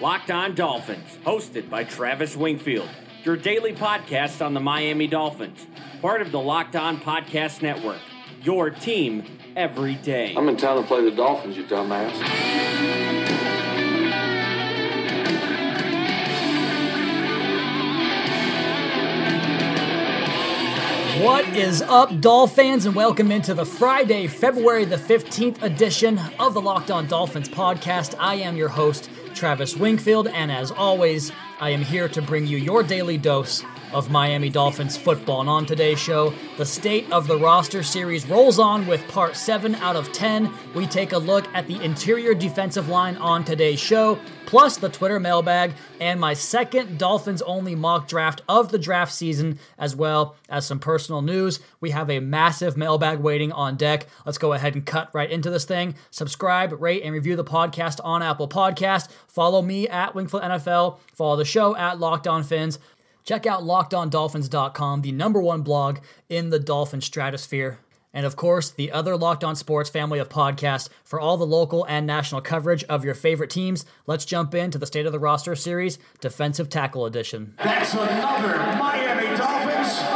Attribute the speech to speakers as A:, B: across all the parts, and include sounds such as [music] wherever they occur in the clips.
A: Locked On Dolphins, hosted by Travis Wingfield, your daily podcast on the Miami Dolphins, part of the Locked On Podcast Network. Your team every day.
B: I'm in town to play the Dolphins, you dumbass.
C: What is up, Doll fans, and welcome into the Friday, February the 15th edition of the Locked On Dolphins podcast. I am your host, Travis Wingfield, and as always, I am here to bring you your daily dose of Miami Dolphins football. And on today's show, the State of the Roster series rolls on with part 7 out of 10. We take a look at the interior defensive line on today's show, plus the Twitter mailbag, and my second Dolphins only mock draft of the draft season, as well as some personal news. We have a massive mailbag waiting on deck. Let's go ahead and cut right into this thing. Subscribe, rate, and review the podcast on Apple Podcast. Follow me at Wingfield NFL. Follow the show at Locked On Phins. Check out lockedondolphins.com, the number one blog in the Dolphin stratosphere. And of course, the other Locked On Sports family of podcasts for all the local and national coverage of your favorite teams. Let's jump into the State of the Roster series, Defensive Tackle Edition.
D: That's another Miami Dolphins.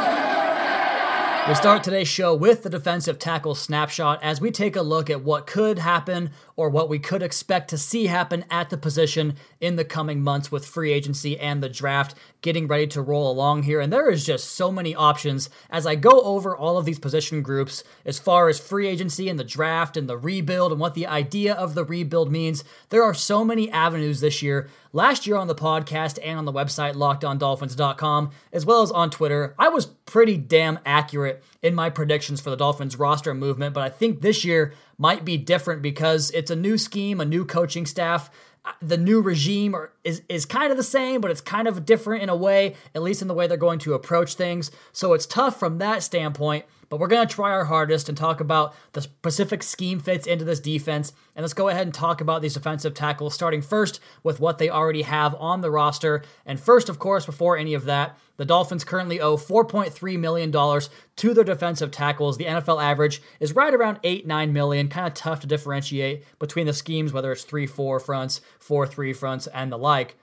C: We start today's show with the defensive tackle snapshot as we take a look at what could happen or what we could expect to see happen at the position in the coming months with free agency and the draft getting ready to roll along here. And there is just so many options as I go over all of these position groups as far as free agency and the draft and the rebuild and what the idea of the rebuild means. There are so many avenues this year. Last year on the podcast and on the website lockedondolphins.com, as well as on Twitter, I was pretty damn accurate in my predictions for the Dolphins roster movement, but I think this year might be different because it's a new scheme, a new coaching staff. Uh, the new regime is is kind of the same, but it's kind of different in a way, at least in the way they're going to approach things. So it's tough from that standpoint. But we're going to try our hardest and talk about the specific scheme fits into this defense. And let's go ahead and talk about these defensive tackles, starting first with what they already have on the roster. And first, of course, before any of that, the Dolphins currently owe $4.3 million to their defensive tackles. The NFL average is right around 8 9 million. Kind of tough to differentiate between the schemes, whether it's 3 4 fronts, 4 3 fronts, and the like.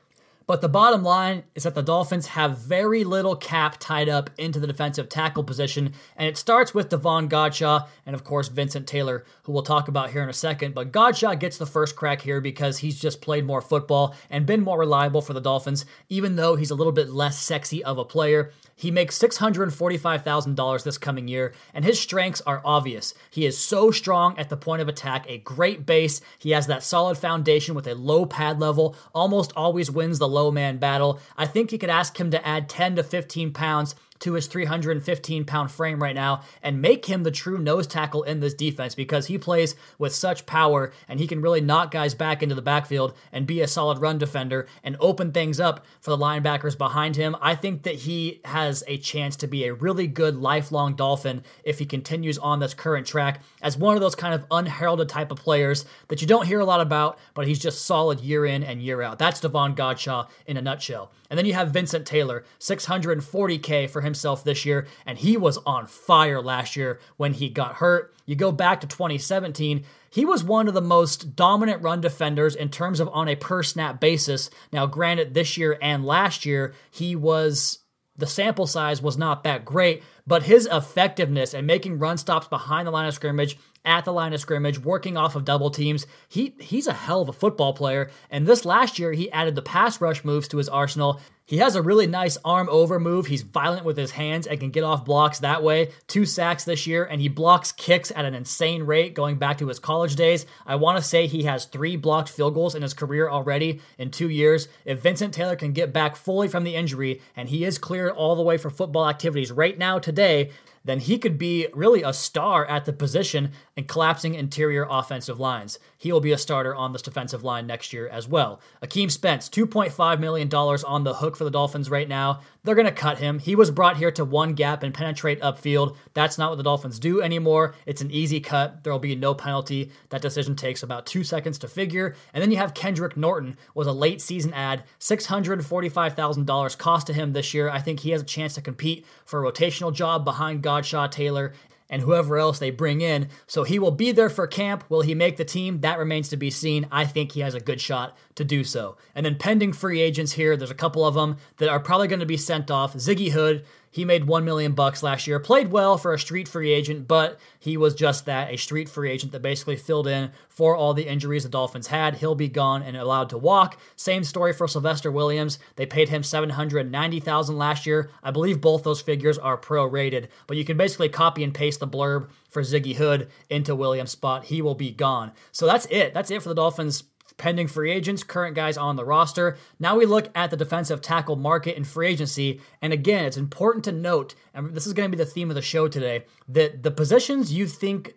C: But the bottom line is that the Dolphins have very little cap tied up into the defensive tackle position, and it starts with Davon Godchaux and, of course, Vincent Taylor, who we'll talk about here in a second. But Godchaux gets the first crack here because he's just played more football and been more reliable for the Dolphins, even though he's a little bit less sexy of a player. He makes $645,000 this coming year, and his strengths are obvious. He is so strong at the point of attack, a great base. He has that solid foundation with a low pad level, almost always wins the low man battle. I think you could ask him to add 10 to 15 pounds to his 315 pound frame right now and make him the true nose tackle in this defense because he plays with such power and he can really knock guys back into the backfield and be a solid run defender and open things up for the linebackers behind him. I think that he has a chance to be a really good lifelong Dolphin if he continues on this current track as one of those kind of unheralded type of players that you don't hear a lot about, but he's just solid year in and year out. That's Davon Godchaux in a nutshell. And then you have Vincent Taylor, 640K for himself this year, and he was on fire last year when he got hurt. You go back to 2017, he was one of the most dominant run defenders in terms of on a per snap basis. Now, granted, this year and last year, he was the sample size was not that great, but his effectiveness and making run stops behind the line of scrimmage, at the line of scrimmage, working off of double teams, he he's a hell of a football player. And this last year, he added the pass rush moves to his arsenal. He has a really nice arm over move. He's violent with his hands and can get off blocks that way. Two sacks this year, and he blocks kicks at an insane rate going back to his college days. I want to say he has three blocked field goals in his career already in two years. If Vincent Taylor can get back fully from the injury, and he is cleared all the way for football activities right now today, then he could be really a star at the position and collapsing interior offensive lines. He will be a starter on this defensive line next year as well. Akeem Spence, $2.5 million on the hook for the Dolphins right now. They're going to cut him. He was brought here to one gap and penetrate upfield. That's not what the Dolphins do anymore. It's an easy cut. There will be no penalty. That decision takes about two seconds to figure. And then you have Kendrick Norton was a late season ad, $645,000 cost to him this year. I think he has a chance to compete for a rotational job behind Godchaux Taylor and whoever else they bring in. So he will be there for camp. Will he make the team? That remains to be seen. I think he has a good shot to do so. And then pending free agents here, there's a couple of them that are probably going to be sent off. Ziggy Hood, he made 1 million bucks last year. Played well for a street free agent, but he was just that, a street free agent that basically filled in for all the injuries the Dolphins had. He'll be gone and allowed to walk. Same story for Sylvester Williams. They paid him 790,000 last year. I believe both those figures are prorated, but you can basically copy and paste the blurb for Ziggy Hood into Williams' spot. He will be gone. So that's it. That's it for the Dolphins pending free agents, current guys on the roster. Now we look at the defensive tackle market and free agency. And again, it's important to note, and this is going to be the theme of the show today, that the positions you think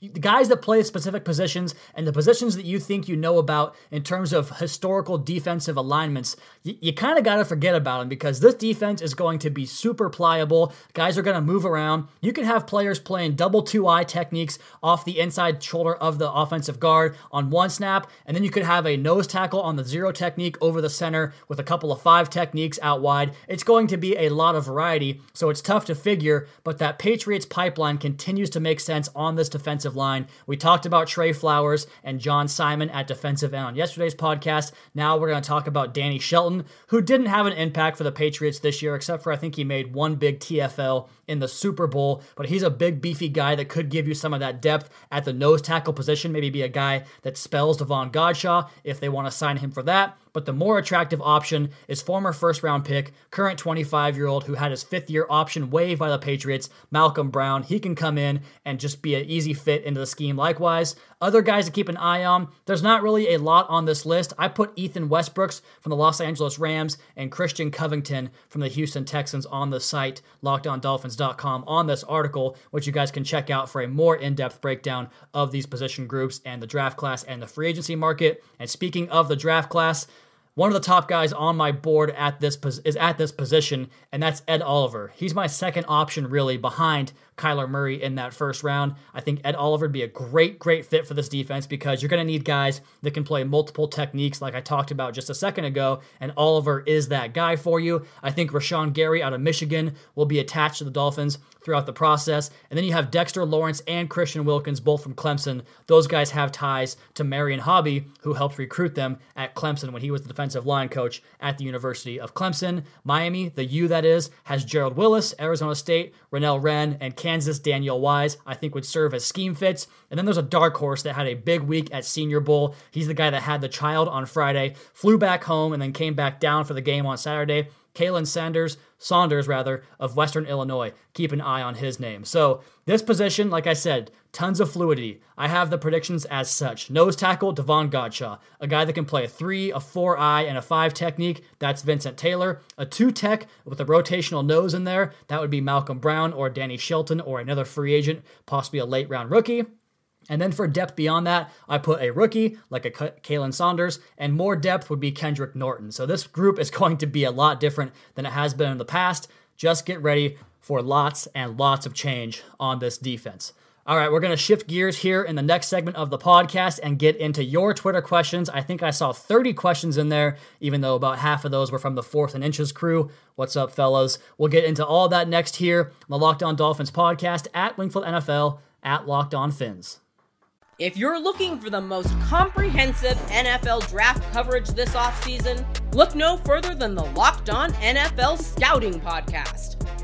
C: the guys that play specific positions and the positions that you think you know about in terms of historical defensive alignments, you, you kind of got to forget about them because this defense is going to be super pliable. Guys are going to move around. You can have players playing double two eye techniques off the inside shoulder of the offensive guard on one snap, and then you could have a nose tackle on the zero technique over the center with a couple of five techniques out wide. It's going to be a lot of variety, so it's tough to figure, but that Patriots pipeline continues to make sense on this defense defensive line. We talked about Trey Flowers and John Simon at defensive end on yesterday's podcast. Now we're going to talk about Danny Shelton, who didn't have an impact for the Patriots this year, except for I think he made one big TFL in the Super Bowl, but he's a big, beefy guy that could give you some of that depth at the nose tackle position, maybe be a guy that spells Davon Godchaux if they want to sign him for that. But the more attractive option is former first round pick, current 25 year old who had his fifth year option waived by the Patriots, Malcolm Brown. He can come in and just be an easy fit into the scheme. Likewise, other guys to keep an eye on, there's not really a lot on this list. I put Ethan Westbrooks from the Los Angeles Rams and Christian Covington from the Houston Texans on the site, lockedondolphins.com, on this article, which you guys can check out for a more in depth breakdown of these position groups and the draft class and the free agency market. And speaking of the draft class, one of the top guys on my board at this is at this position, and that's Ed Oliver. He's my second option, really, behind Kyler Murray in that first round. I think Ed Oliver would be a great, great fit for this defense because you're going to need guys that can play multiple techniques, like I talked about just a second ago, and Oliver is that guy for you. I think Rashan Gary out of Michigan will be attached to the Dolphins throughout the process. And then you have Dexter Lawrence and Christian Wilkins, both from Clemson. Those guys have ties to Marion Hobby, who helped recruit them at Clemson when he was the defensive line coach at the University of Clemson. Miami, the U that is, has Gerald Willis, Arizona State, Renell Wren, and Kansas Kansas, Daniel Wise, I think would serve as scheme fits. And then there's a dark horse that had a big week at Senior Bowl. He's the guy that had the child on Friday, flew back home, and then came back down for the game on Saturday. Khalen Sanders, Saunders rather, of Western Illinois. Keep an eye on his name. So this position, like I said, tons of fluidity. I have the predictions as such. Nose tackle, Davon Godchaux, a guy that can play a three, a four eye, and a five technique. That's Vincent Taylor. A two tech with a rotational nose in there. That would be Malcolm Brown or Danny Shelton or another free agent, possibly a late round rookie. And then for depth beyond that, I put a rookie like a Khalen Saunders, and more depth would be Kendrick Norton. So this group is [laughs] going to be a lot different than it has been in the past. Just get ready for lots and lots of change on this defense. All right, we're going to shift gears here in the next segment of the podcast and get into your Twitter questions. I think I saw 30 questions in there, even though about half of those were from the Fourth and Inches crew. What's up, fellas? We'll get into all that next here on the Locked On Dolphins podcast at Wingfield NFL at Locked On Phins.
E: If you're looking for the most comprehensive NFL draft coverage this offseason, look no further than the Locked On NFL Scouting Podcast.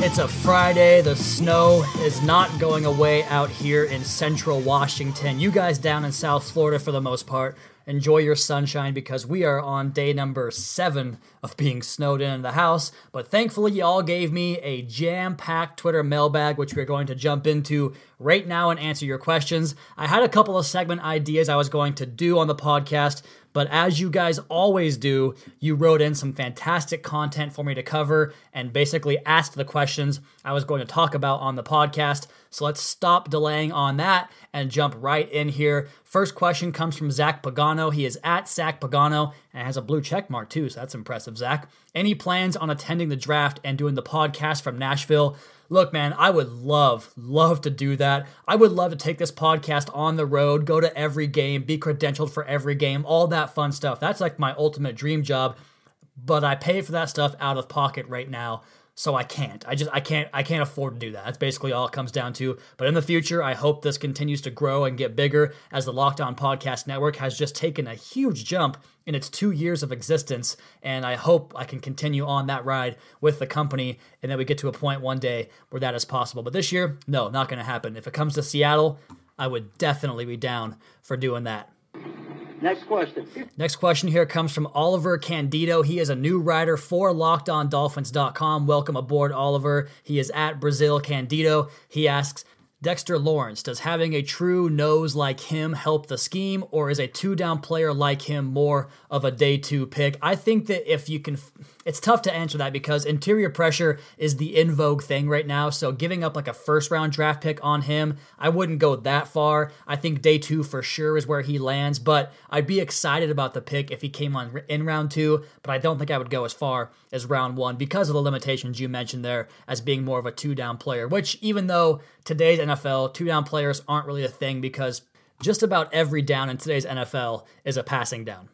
C: It's a Friday. The snow is not going away out here in central Washington. You guys down in South Florida, for the most part, enjoy your sunshine because we are on day number seven of being snowed in, the house. But thankfully, y'all gave me a jam packed Twitter mailbag, which we're going to jump into right now and answer your questions. I had a couple of segment ideas I was going to do on the podcast, but as you guys always do, you wrote in some fantastic content for me to cover and basically asked the questions I was going to talk about on the podcast. So let's stop delaying on that and jump right in here. First question comes from Zach Pagano. He is at Zach Pagano and has a blue check mark too, so that's impressive, Zach. Any plans on attending the draft and doing the podcast from Nashville? Look, man, I would love, love to do that. I would love to take this podcast on the road, go to every game, be credentialed for every game, all that fun stuff. That's like my ultimate dream job. But I pay for that stuff out of pocket right now so I can't. I just I can't I can't afford to do that. That's basically all it comes down to. But in the future, I hope this continues to grow and get bigger as the Locked On Podcast Network has just taken a huge jump in its 2 years of existence and I hope I can continue on that ride with the company and that we get to a point one day where that is possible. But this year, no, not going to happen. If it comes to Seattle, I would definitely be down for doing that.
F: Next question.
C: Next question here comes from Oliver Candido. He is a new writer for LockedOnDolphins.com. Welcome aboard, Oliver. He is at Brazil Candido. He asks, Dexter Lawrence, does having a true nose like him help the scheme, or is a two down player like him more of a day two pick? I think that if you can, it's tough to answer that because interior pressure is the in vogue thing right now. So giving up like a first round draft pick on him, I wouldn't go that far. I think day two for sure is where he lands, but I'd be excited about the pick if he came on in round two, but I don't think I would go as far as round one because of the limitations you mentioned there as being more of a two down player, which even though today's NFL, two down players aren't really a thing because just about every down in today's NFL is a passing down.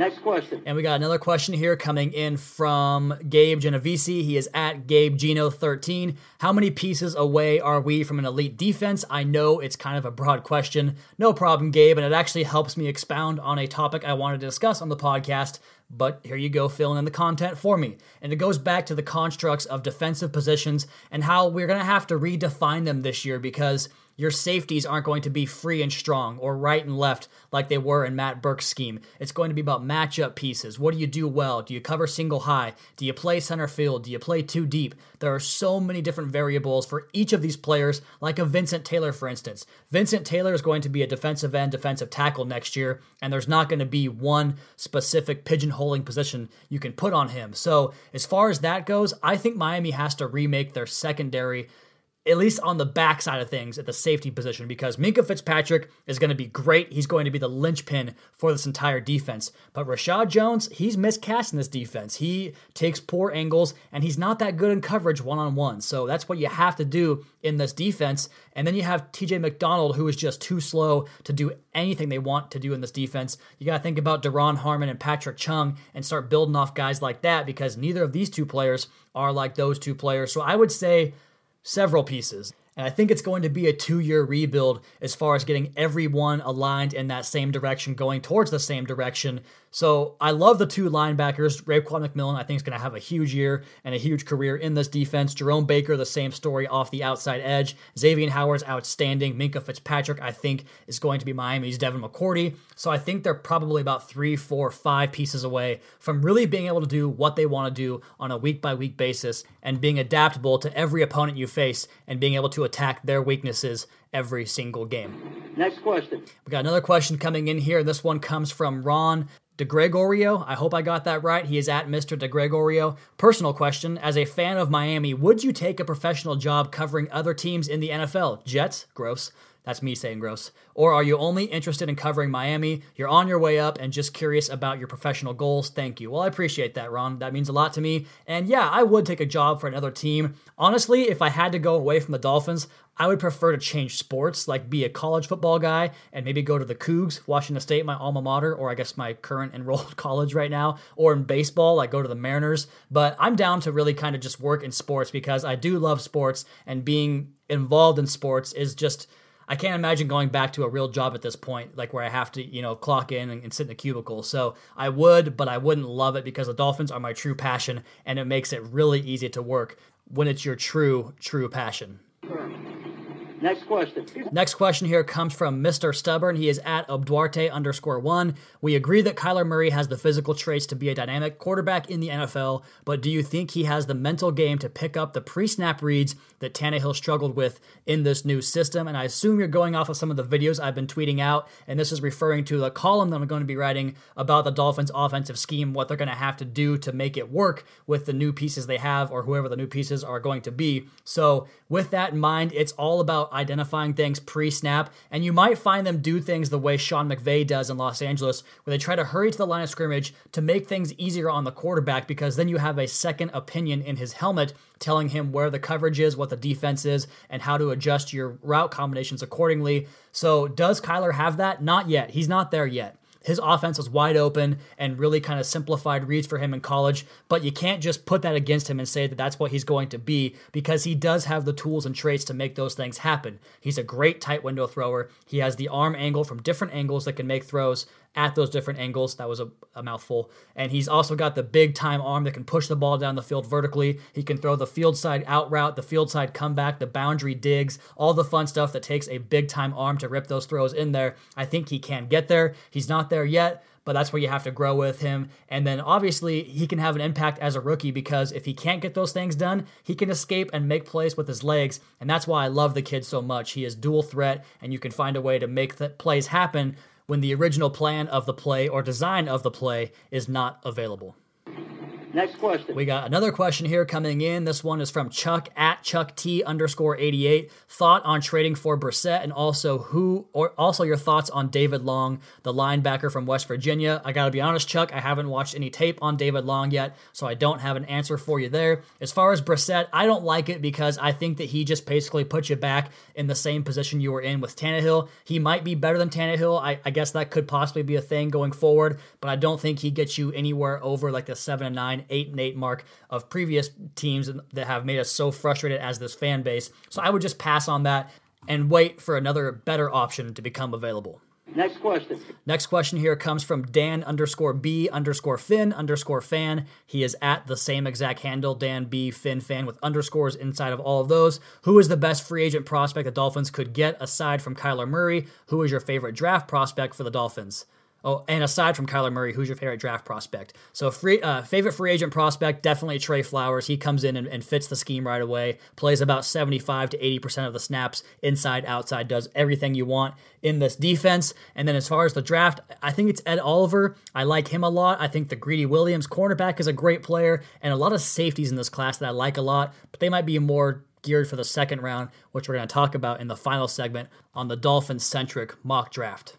F: Next question.
C: And we got another question here coming in from Gabe Genovese. He is at Gabe Geno 13. How many pieces away are we from an elite defense? I know it's kind of a broad question. No problem, Gabe, and it actually helps me expound on a topic I wanted to discuss on the podcast. But here you go, filling in the content for me. And it goes back to the constructs of defensive positions and how we're going to have to redefine them this year because your safeties aren't going to be free and strong or right and left like they were in Matt Burke's scheme. It's going to be about matchup pieces. What do you do well? Do you cover single high? Do you play center field? Do you play too deep? There are so many different variables for each of these players, like a Vincent Taylor, for instance. Vincent Taylor is going to be a defensive end, defensive tackle next year, and there's not going to be one specific pigeonholing position you can put on him. So, as far as that goes, I think Miami has to remake their secondary at least on the backside of things at the safety position because Minkah Fitzpatrick is going to be great. He's going to be the linchpin for this entire defense. But Reshad Jones, he's miscast in this defense. He takes poor angles and he's not that good in coverage one on one. So that's what you have to do in this defense. And then you have TJ McDonald, who is just too slow to do anything they want to do in this defense. You got to think about Duron Harmon and Patrick Chung and start building off guys like that because neither of these two players are like those two players. So I would say several pieces. And I think it's going to be a two year rebuild as far as getting everyone aligned in that same direction, going towards the same direction. So I love the two linebackers. Raekwon McMillan, I think, is going to have a huge year and a huge career in this defense. Jerome Baker, the same story off the outside edge. Xavier Howard's outstanding. Minkah Fitzpatrick, I think, is going to be Miami's Devin McCourty. So I think they're probably about three, four, five pieces away from really being able to do what they want to do on a week by week basis and being adaptable to every opponent you face and being able to attack their weaknesses every single game.
F: Next question.
C: We got another question coming in here. This one comes from Ron DeGregorio. I hope I got that right. He is at Mr. DeGregorio. Personal question As a fan of Miami, would you take a professional job covering other teams in the NFL? Jets? Gross. That's me saying gross. Or are you only interested in covering Miami? You're on your way up and just curious about your professional goals. Thank you. Well, I appreciate that, Ron. That means a lot to me. And yeah, I would take a job for another team. Honestly, if I had to go away from the Dolphins, I would prefer to change sports, like be a college football guy and maybe go to the Cougs, Washington State, my alma mater, or I guess my current enrolled [laughs] college right now, or in baseball, like go to the Mariners. But I'm down to really kind of just work in sports because I do love sports and being involved in sports is just I can't imagine going back to a real job at this point, like where I have to, you know, clock in and, and, sit in a cubicle. So I would, but I wouldn't love it because the Dolphins are my true passion, and it makes it really easy to work when it's your true, true passion.
F: Next question.
C: Next question here comes from Mr. Stubborn. He is at Obduarte underscore one. We agree that Kyler Murray has the physical traits to be a dynamic quarterback in the NFL, but do you think he has the mental game to pick up the pre snap reads that Tannehill struggled with in this new system? And I assume you're going off of some of the videos I've been tweeting out, and this is referring to the column that I'm going to be writing about the Dolphins' offensive scheme, what they're going to have to do to make it work with the new pieces they have or whoever the new pieces are going to be. So, with that in mind, it's all about identifying things pre snap, and you might find them do things the way Sean McVay does in Los Angeles, where they try to hurry to the line of scrimmage to make things easier on the quarterback because then you have a second opinion in his helmet telling him where the coverage is, what the defense is, and how to adjust your route combinations accordingly. So, does Kyler have that? Not yet. He's not there yet. His offense was wide open and really kind of simplified reads for him in college, but you can't just put that against him and say that that's what he's going to be because he does have the tools and traits to make those things happen. He's a great tight window thrower. He has the arm angle from different angles that can make throws at those different angles. That was a, a, mouthful. And he's also got the big time arm that can push the ball down the field vertically. He can throw the field side out route, the field side comeback, the boundary digs, all the fun stuff that takes a big time arm to rip those throws in there. I think he can get there. He's not there yet but that's where you have to grow with him. And then obviously he can have an impact as a rookie because if he can't get those things done, he can escape and make plays with his legs. And that's why I love the kid so much. He is dual threat, and you can find a way to make the plays happen when the original plan of the play or design of the play is not available.
F: Next question.
C: We got another question here coming in. This one is from Chuck at Chuck T underscore 88. Thought on trading for Brissett and also who or also your thoughts on David Long, the linebacker from West Virginia. I gotta be honest, Chuck, I haven't watched any tape on David Long yet, so I don't have an answer for you there. As far as Brissett, I don't like it because I think that he just basically puts you back in the same position you were in with Tannehill. He might be better than Tannehill. I, I guess that could possibly be a thing going forward, but I don't think he gets you anywhere over like the seven and nine eight and eight mark of previous teams that have made us so frustrated as this fan base. So I would just pass on that and wait for another better option to become available.
F: Next question.
C: Next question here comes from Dan underscore B underscore Finn underscore fan. He is at the same exact handle, Dan B Finn fan with underscores inside of all of those. Who is the best free agent prospect the Dolphins could get aside from Kyler Murray? Who is your favorite draft prospect for the Dolphins? Oh, and aside from Kyler Murray, who's your favorite draft prospect? So, free uh, favorite free agent prospect, definitely Trey Flowers. He comes in and, and, fits the scheme right away. Plays about 75 to 80% of the snaps, inside, outside, does everything you want in this defense. And then as far as the draft, I think it's Ed Oliver. I like him a lot. I think the Greedy Williams cornerback is a great player, and a lot of safeties in this class that I like a lot, but they might be more geared for the second round, which we're going to talk about in the final segment on the Dolphins centric mock draft.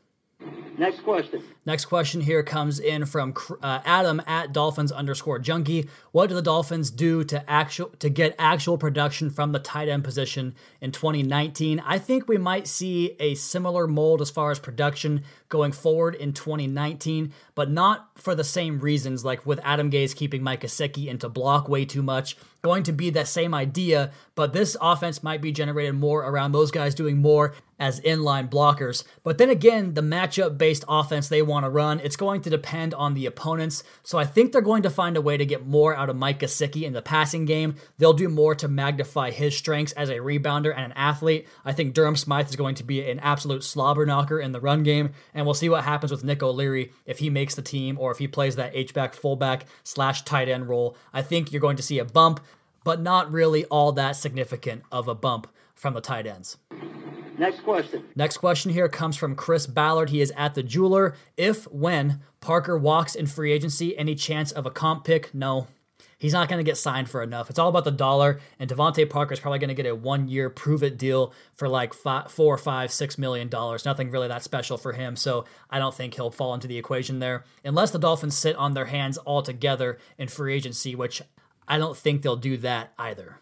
F: Next question.
C: Next question here comes in from uh, Adam at Dolphins underscore Junkie. What do the Dolphins do to actual to get actual production from the tight end position in 2019? I think we might see a similar mold as far as production going forward in 2019, but not for the same reasons. Like with Adam Gase keeping Mike Gesicki into block way too much, going to be that same idea, but this offense might be generated more around those guys doing more as inline blockers. But then again, the matchup based offense they want to run, it's going to depend on the opponents. So I think they're going to find a way to get more out of Mike Gesicki in the passing game. They'll do more to magnify his strengths as a rebounder and an athlete. I think Durham Smythe is going to be an absolute slobber knocker in the run game, and we'll see what happens with Nick O'Leary if he makes the team or if he plays that H-back fullback slash tight end role. I think you're going to see a bump, but not really all that significant of a bump from the tight ends.
F: Next question.
C: Next question here comes from Chris Ballard. He is at the jeweler. If, when Parker walks in free agency, any chance of a comp pick? No. He's not going to get signed for enough. It's all about the dollar, and DeVante Parker is probably going to get a one-year prove-it deal for like five, four, five, six million dollars. Nothing really that special for him, so I don't think he'll fall into the equation there, unless the Dolphins sit on their hands altogether in free agency, which I don't think they'll do that either.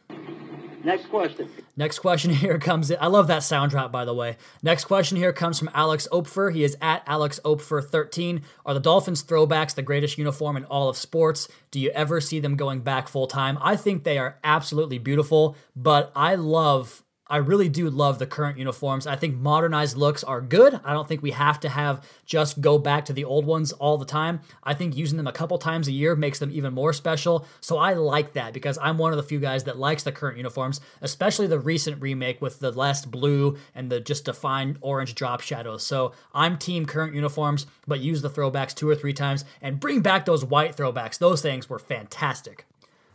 F: Next question.
C: Next question [laughs] here comes. I love that sound drop, by the way. Next question here comes from Alex Opfer. He is at Alex Opfer 13. Are the Dolphins throwbacks the greatest uniform in all of sports? Do you ever see them going back full time? I think they are absolutely beautiful, but I love I really do love the current uniforms. I think modernized looks are good. I don't think we have to have just go back to the old ones all the time. I think using them a couple times a year makes them even more special. So I like that because I'm one of the few guys that likes the current uniforms, especially the recent remake with the less blue and the just defined orange drop shadows. So I'm team current uniforms, but use the throwbacks two or three times and bring back those white throwbacks. Those things were fantastic.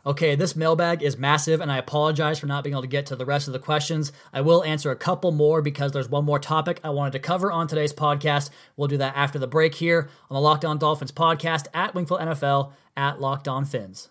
C: Okay, this mailbag is massive, and I apologize for not being able to get to the rest of the questions. I will answer a couple more because there's one more topic I wanted to cover on today's podcast. We'll do that after the break here on the Locked On Dolphins podcast at Wingfield NFL at Locked On Phins.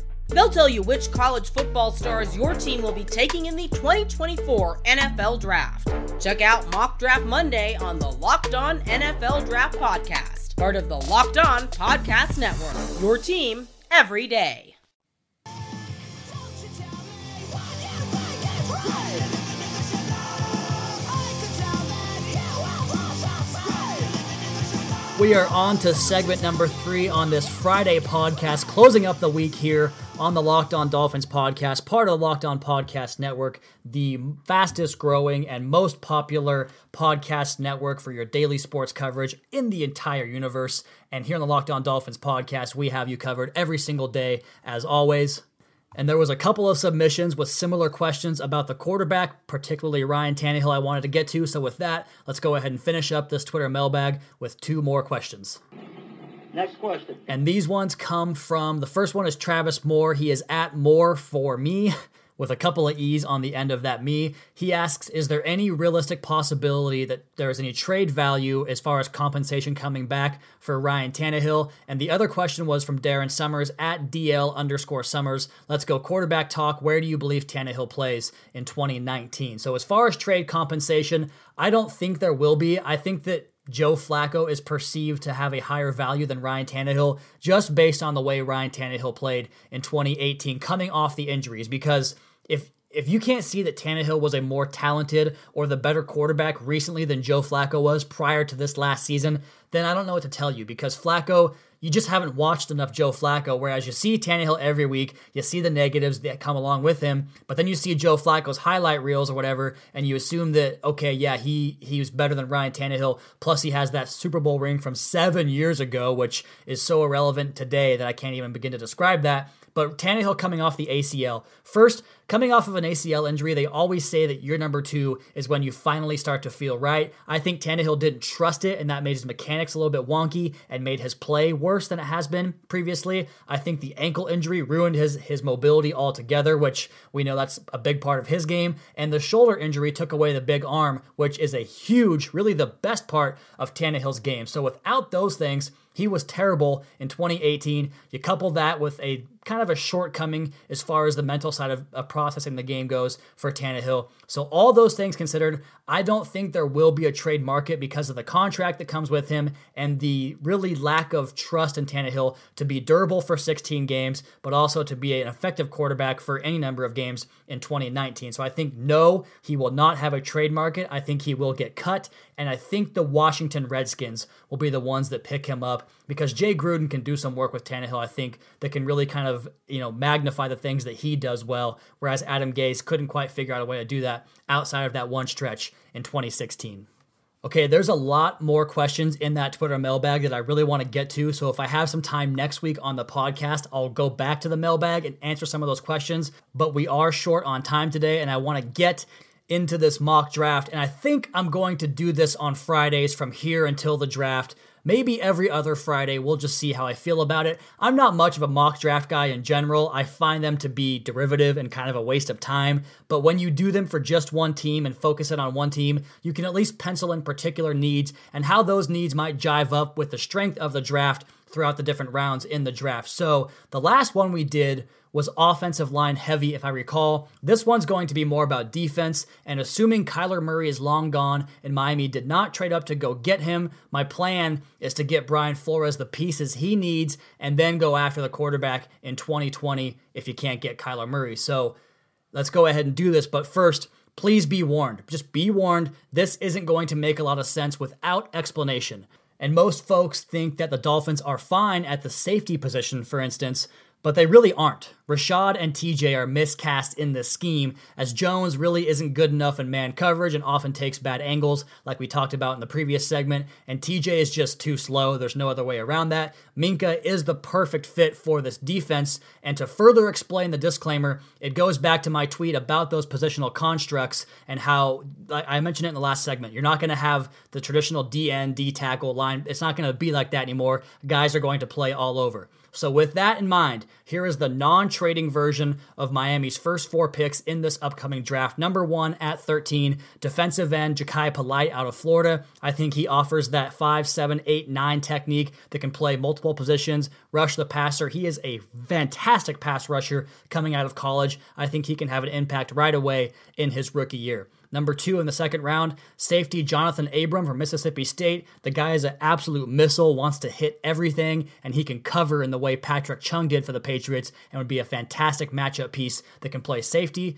E: They'll tell you which college football stars your team will be taking in the 2024 NFL Draft. Check out Mock Draft Monday on the Locked On NFL Draft Podcast, part of the Locked On Podcast Network. Your team every day.
C: We are on to segment number three on this Friday podcast, closing up the week here on the Locked On Dolphins podcast, part of the Locked On Podcast Network, the fastest growing and most popular podcast network for your daily sports coverage in the entire universe. And here on the Locked On Dolphins podcast, we have you covered every single day, as always. And there was a couple of submissions with similar questions about the quarterback, particularly Ryan Tannehill, I wanted to get to. So with that, let's go ahead and finish up this Twitter mailbag with two more questions.
F: Next question.
C: And these ones come from the first one is Travis Moore. He is at Moore for me [laughs] with a couple of E's on the end of that me. He asks, is there any realistic possibility that there is any trade value as far as compensation coming back for Ryan Tannehill? And the other question was from Darren Summers at DL underscore Summers. Let's go quarterback talk. Where do you believe Tannehill plays in 2019? So as far as trade compensation, I don't think there will be. I think that Joe Flacco is perceived to have a higher value than Ryan Tannehill just based on the way Ryan Tannehill played in 2018 coming off the injuries. Because if if you can't see that Tannehill was a more talented or the better quarterback recently than Joe Flacco was prior to this last season, then I don't know what to tell you because Flacco, you just haven't watched enough Joe Flacco. Whereas you see Tannehill every week, you see the negatives that come along with him, but then you see Joe Flacco's highlight reels or whatever, and you assume that okay, yeah, he he was better than Ryan Tannehill. Plus, he has that Super Bowl ring from seven years ago, which is so irrelevant today that I can't even begin to describe that. But Tannehill coming off the ACL. First, coming off of an ACL injury, they always say that year number two is when you finally start to feel right. I think Tannehill didn't trust it, and that made his mechanics a little bit wonky and made his play worse than it has been previously. I think the ankle injury ruined his, his mobility altogether, which we know that's a big part of his game. And the shoulder injury took away the big arm, which is a huge, really the best part of Tannehill's game. So without those things, he was terrible in 2018. You couple that with a kind of a shortcoming as far as the mental side of a processing the game goes for Tannehill. So, all those things considered, I don't think there will be a trade market because of the contract that comes with him and the really lack of trust in Tannehill to be durable for 16 games, but also to be an effective quarterback for any number of games in 2019. So, I think no, he will not have a trade market. I think he will get cut. And I think the Washington Redskins will be the ones that pick him up because Jay Gruden can do some work with Tannehill, I think, that can really kind of, you know, magnify the things that he does well, whereas Adam Gase couldn't quite figure out a way to do that outside of that one stretch in 2016. Okay, there's a lot more questions in that Twitter mailbag that I really want to get to. So if I have some time next week on the podcast, I'll go back to the mailbag and answer some of those questions. But we are short on time today, and I want to get into this mock draft. And I think I'm going to do this on Fridays from here until the draft. Maybe every other Friday, we'll just see how I feel about it. I'm not much of a mock draft guy in general. I find them to be derivative and kind of a waste of time. But when you do them for just one team and focus it on one team, you can at least pencil in particular needs and how those needs might jive up with the strength of the draft throughout the different rounds in the draft. So the last one we did was offensive line heavy, if I recall. This one's going to be more about defense, and assuming Kyler Murray is long gone and Miami did not trade up to go get him, my plan is to get Brian Flores the pieces he needs and then go after the quarterback in 2020 if you can't get Kyler Murray. So let's go ahead and do this, but first, please be warned. Just be warned, this isn't going to make a lot of sense without explanation. And most folks think that the Dolphins are fine at the safety position, for instance, but they really aren't. Reshad and TJ are miscast in this scheme, as Jones really isn't good enough in man coverage and often takes bad angles, like we talked about in the previous segment, and TJ is just too slow. There's no other way around that. Minkah is the perfect fit for this defense, and to further explain the disclaimer, it goes back to my tweet about those positional constructs and how I mentioned it in the last segment. You're not going to have the traditional DN, D tackle line. It's not going to be like that anymore. Guys are going to play all over. So, with that in mind, here is the non trading version of Miami's first four picks in this upcoming draft. Number one at 13, defensive end Jachai Polite out of Florida. I think he offers that 5, 7, 8, 9 technique that can play multiple positions, rush the passer. He is a fantastic pass rusher coming out of college. I think he can have an impact right away in his rookie year. Number two in the second round, safety Johnathan Abram from Mississippi State. The guy is an absolute missile, wants to hit everything, and he can cover in the way Patrick Chung did for the Patriots and would be a fantastic matchup piece that can play safety,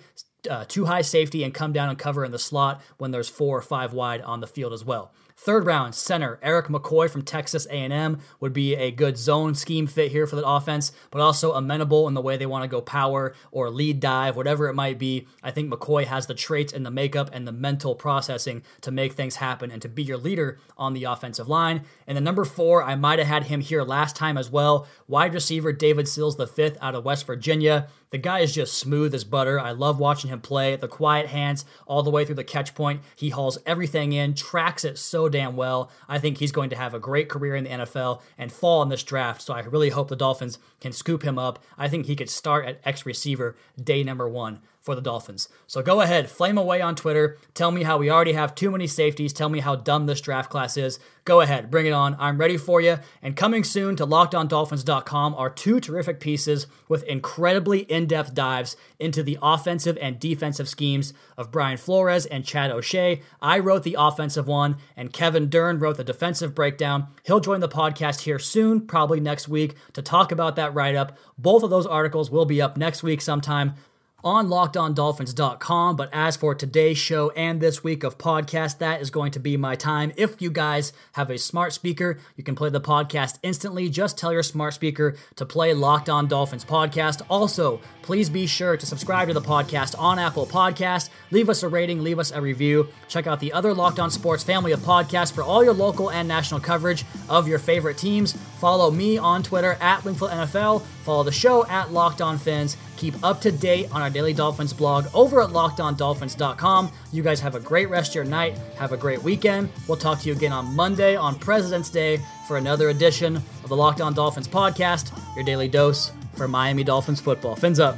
C: uh, too high safety, and come down and cover in the slot when there's four or five wide on the field as well. Third round center Erik McCoy from Texas A&M would be a good zone scheme fit here for the offense, but also amenable in the way they want to go power or lead dive, whatever it might be. I think McCoy has the traits and the makeup and the mental processing to make things happen and to be your leader on the offensive line. And then number four, I might have had him here last time as well. Wide receiver David Sills the fifth out of West Virginia. The guy is just smooth as butter. I love watching him play. The quiet hands all the way through the catch point. He hauls everything in, tracks it so damn well. I think he's going to have a great career in the NFL and fall in this draft. So I really hope the Dolphins can scoop him up. I think he could start at X receiver day number one for the Dolphins. So go ahead, flame away on Twitter. Tell me how we already have too many safeties. Tell me how dumb this draft class is. Go ahead, bring it on. I'm ready for you. And coming soon to lockedondolphins.com are two terrific pieces with incredibly in depth dives into the offensive and defensive schemes of Brian Flores and Chad O'Shea. I wrote the offensive one, and Kevin Dern wrote the defensive breakdown. He'll join the podcast here soon, probably next week, to talk about that write up. Both of those articles will be up next week sometime on lockedondolphins.com. But as for today's show and this week of podcast, that is going to be my time. If you guys have a smart speaker, you can play the podcast instantly. Just tell your smart speaker to play Locked On Dolphins podcast. Also, please be sure to subscribe to the podcast on Apple Podcast. Leave us a rating, leave us a review. Check out the other Locked On Sports family of podcasts for all your local and national coverage of your favorite teams. Follow me on Twitter at Wingfield NFL. Follow the show at Locked On Phins. Keep up to date on our Daily Dolphins blog over at lockedondolphins.com. You guys have a great rest of your night. Have a great weekend. We'll talk to you again on Monday on President's Day for another edition of the Locked On Dolphins podcast, your daily dose for Miami Dolphins football. Fins up.